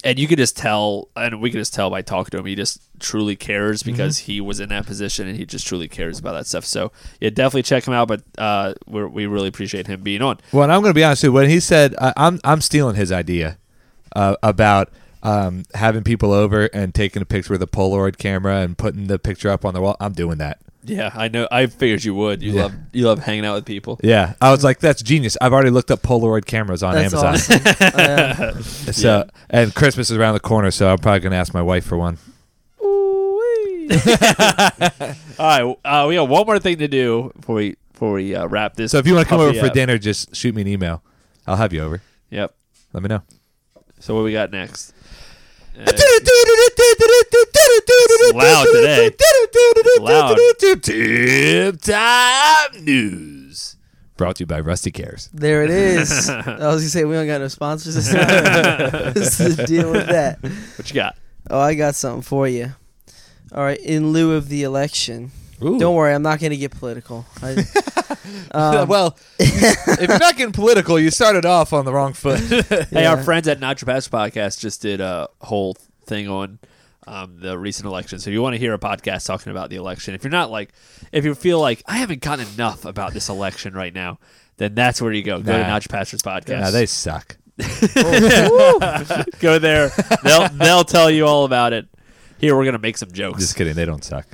and you could just tell, and we could just tell by talking to him, he just truly cares because he was in that position and he just truly cares about that stuff. So yeah, definitely check him out. But uh, we're, we really appreciate him being on. Well, and I'm going to be honest with you. When he said, I, "I'm I'm stealing his idea uh, about um, having people over and taking a picture with a Polaroid camera and putting the picture up on the wall," I'm doing that. Yeah, I know. I figured you would. You Yeah. love you love hanging out with people. Yeah, I was like, "That's genius." I've already looked up Polaroid cameras on That's Amazon. awesome. Uh, So, and Christmas is around the corner, so I'm probably going to ask my wife for one. All right, uh, we got one more thing to do before we before we uh, wrap this. So if you want to come over puppy for up. dinner, just shoot me an email. I'll have you over. Yep. Let me know. So what we got next? Uh, loud today. Loud. Tip time news. Brought to you by Rusty Cares. there it is. I was gonna say we don't got no sponsors this time. What's the deal with that? what you got? Oh, I got something for you. All right, in lieu of the election, Ooh. don't worry, I'm not going to get political. I, um, well, if you're not getting political, you started off on the wrong foot. Hey, our friends at Not Your Pastor Podcast just did a whole thing on um, the recent election. So if you want to hear a podcast talking about the election, if you're not like, if you feel like I haven't gotten enough about this election right now, then that's where you go. Go to Nah. Not Your Pastor's podcast. Nah, they suck. go there. They'll they'll tell you all about it. Here we're gonna make some jokes. Just kidding. They don't suck.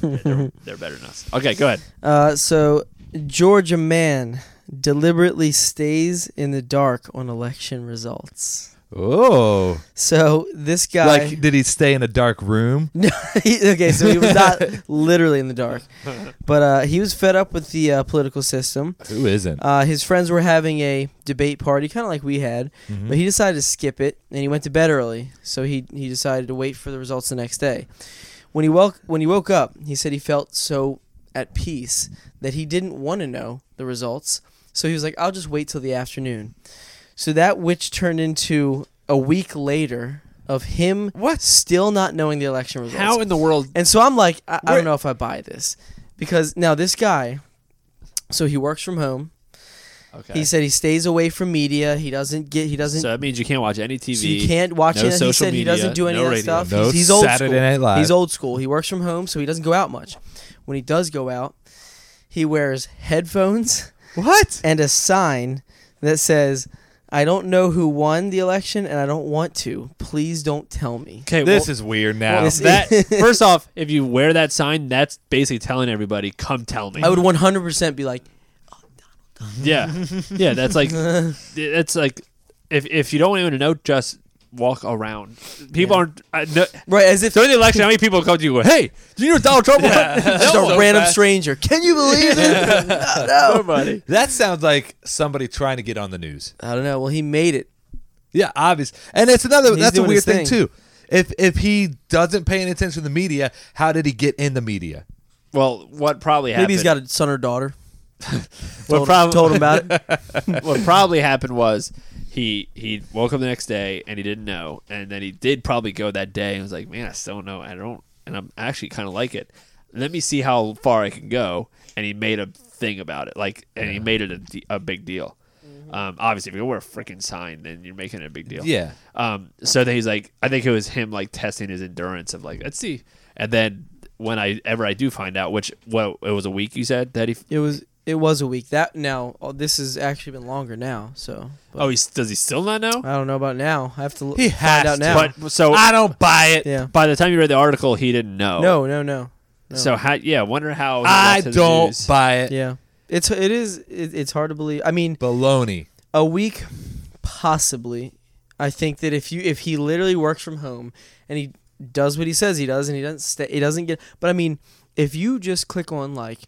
they're, they're better than us. Okay, go ahead. uh, so, Georgia man deliberately stays in the dark on election results. Oh, So this guy, like did he stay in a dark room? No. okay, so he was not literally in the dark, but uh, he was fed up with the uh, political system. Who isn't? Uh, his friends were having a debate party, kind of like we had, Mhm. but he decided to skip it, and he went to bed early. So he he decided to wait for the results the next day. When he woke when he woke up, he said he felt so at peace that he didn't want to know the results. So he was like, "I'll just wait till the afternoon." So that which turned into a week later of him What? still not knowing the election results. How in the world? And so I'm like, I, I don't know if I buy this because now this guy, so he works from home. Okay. He said he stays away from media. He doesn't get. He doesn't. so that means you can't watch any TV. so you can't watch no it. He social said he media, doesn't do any no of that radio. stuff. No he's, he's old Saturday school. Night Live. He's old school. He works from home, so he doesn't go out much. When he does go out, he wears headphones What? and a sign that says, "I don't know who won the election, and I don't want to. Please don't tell me." Okay, This well, is weird now. this- that first off, if you wear that sign, that's basically telling everybody, "Come tell me." I would 100% be like, yeah, yeah. That's like, it's like, if if you don't want anyone to know, just walk around. People aren't. I, no, Right, as if during the election, how many people come to you? and go, Hey, do you know Donald Trump? won?" just No, a random fast. stranger. Can you believe it? no, no. nobody. That sounds like somebody trying to get on the news. I don't know. Well, he made it. Yeah, obvious. And it's another. He's that's a doing weird his thing. thing. too. If if he doesn't pay any attention to the media, how did he get in the media? Well, what probably happened? Maybe he's got a son or daughter. what, Told, prob- told him about it. what probably happened was he he woke up the next day and he didn't know, and then he did probably go that day and was like, "Man, I still don't know. I don't, and I'm actually kind of like it. Let me see how far I can go." And he made a thing about it, like, and he made it a, a big deal. Um, obviously, if you wear a freaking sign, then you're making it a big deal. Yeah. Um, so then he's like, I think it was him like testing his endurance of like, let's see. And then when I ever I do find out, which well, it was a week you said that he. It was it was a week. That now oh, this has actually been longer now. So but Oh, he's does he still not know? I don't know about now. I have to l- He find has out to. now. But so I don't buy it. yeah. by the time you read the article, he didn't know. No, no, no. no. So how? Yeah, wonder how. he I got to the don't news. buy it. Yeah. It's it is it, it's hard to believe. I mean, Baloney. a week possibly. I think that if you if he literally works from home and he does what he says he does and he doesn't stay, he doesn't get but I mean if you just click on like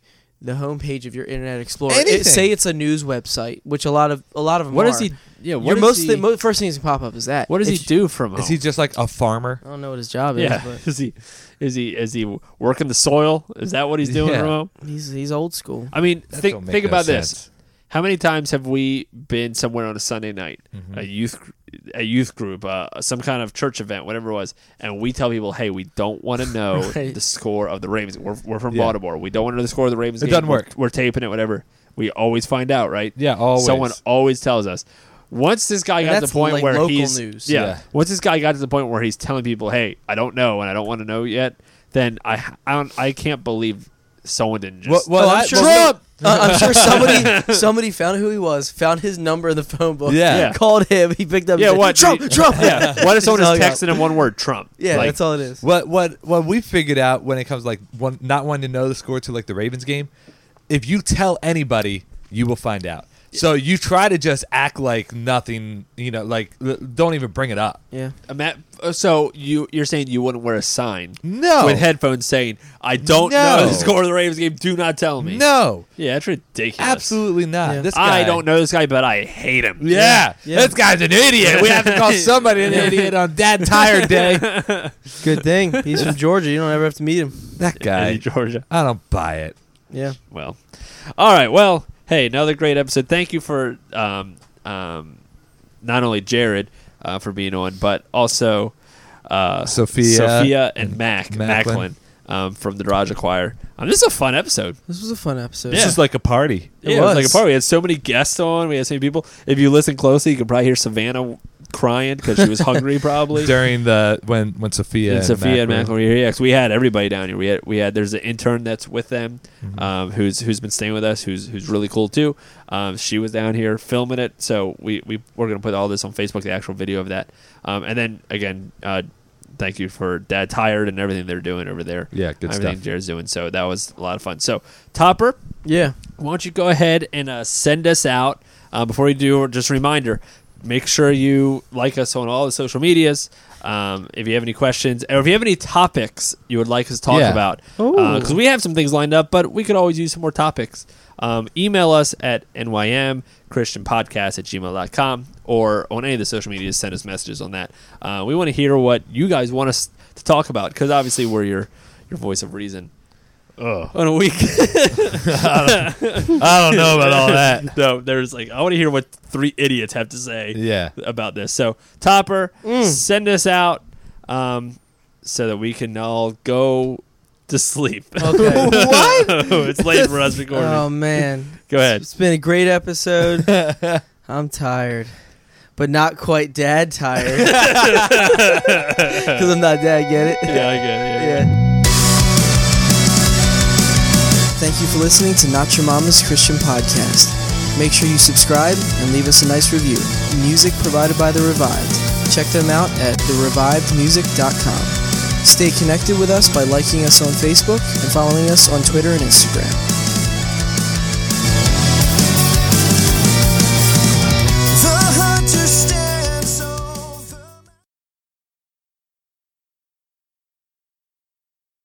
the homepage of your Internet Explorer Anything. it, say it's a news website which a lot of a lot of them What are. does he? Yeah. What your does most he, thi- mo- first thing that pop up is that What does If he do from home? Is he just like a farmer? I don't know what his job Yeah. is Is he? Is he? Is he working the soil? Is that what he's doing Yeah. from home? he's he's old school I mean, That think don't make think no about this. sense. How many times have we been somewhere on a Sunday night, Mm-hmm. a youth, a youth group, uh, some kind of church event, whatever it was, and we tell people, "Hey, we don't want to know Right. the score of the Ravens. We're, we're from Yeah. Baltimore. We don't want to know the score of the Ravens. It game. doesn't We're- work. We're, taping it, whatever. We always find out, right? Yeah, always. Someone always tells us. Once this guy And got to the point like where local he's news. Yeah, Yeah. Once this guy got to the point where he's telling people, "Hey, I don't know and I don't want to know yet," then I I, don't, I can't believe someone didn't just. Well, well, Oh, I'm sure Trump. Uh, I'm sure somebody somebody found who he was, found his number in the phone book, Yeah. Yeah. called him. He picked up. Yeah, and said, what Trump? did he- Trump. yeah. What if someone Just just hung up. texted him one word, Trump? Yeah, Like, that's all it is. What what what we figured out when it comes like one not wanting to know the score to like the Ravens game, if you tell anybody, you will find out. So you try to just act like nothing, you know, like l- don't even bring it up. Yeah. Ima- uh, so you you're saying you wouldn't wear a sign No. with headphones saying, "I don't No. know the score of the Ravens game. Do not tell me." No, Yeah, that's ridiculous. absolutely not. Yeah. This guy, I don't know this guy, but I hate him. Yeah. Yeah. this guy's an idiot. We have to call somebody an idiot on Dad Tired Day. Good thing he's from Georgia. You don't ever have to meet him. That guy, Eddie Georgia. I don't buy it. Yeah. Well, all right. Well, hey, another great episode. Thank you for um, um, not only Jared uh, for being on, but also uh, Sophia Sophia, and, and Mac Macklin. Macklin um, from the Daraja Choir. Um, this is a fun episode. This was a fun episode. This is like a party. It yeah, it was like a party. We had so many guests on. We had so many people. If you listen closely, you can probably hear Savannah crying because she was hungry, probably. During the when when Sophia and Sophia and Mac Mac were here. Yeah, 'cause we had everybody down here. We had we had there's an intern that's with them, Mm-hmm. um, who's who's been staying with us, who's who's really cool too. Um, she was down here filming it, so we we we're gonna put all this on Facebook, the actual video of that. Um, and then again, uh, thank you for Dad Tired and everything they're doing over there. Yeah, good everything stuff. Jared's doing. So that was a lot of fun. So Topper, Yeah. why don't you go ahead and uh, send us out uh, before you do just a reminder make sure you like us on all the social medias. Um, if you have any questions or if you have any topics you would like us to talk Yeah. about because we have some things lined up but we could always use some more topics. Um, email us at nymchristianpodcast at gmail.com or on any of the social medias send us messages on that. Uh, we want to hear what you guys want us to talk about because obviously we're your your voice of reason on a week I don't know about all that. no, there's like I want to hear what three idiots have to say Yeah. about this. So Topper, send us out um, so that we can all go to sleep. Okay. what? it's late for us recording. oh man, go ahead. it's been a great episode. I'm tired, but not quite dad tired. Because I'm not dad. Get it? Yeah, I get it. Yeah. Yeah. Thank you for listening to Not Your Mama's Christian Podcast. Make sure you subscribe and leave us a nice review. Music provided by The Revived. Check them out at therevivedmusic.com. Stay connected with us by liking us on Facebook and following us on Twitter and Instagram.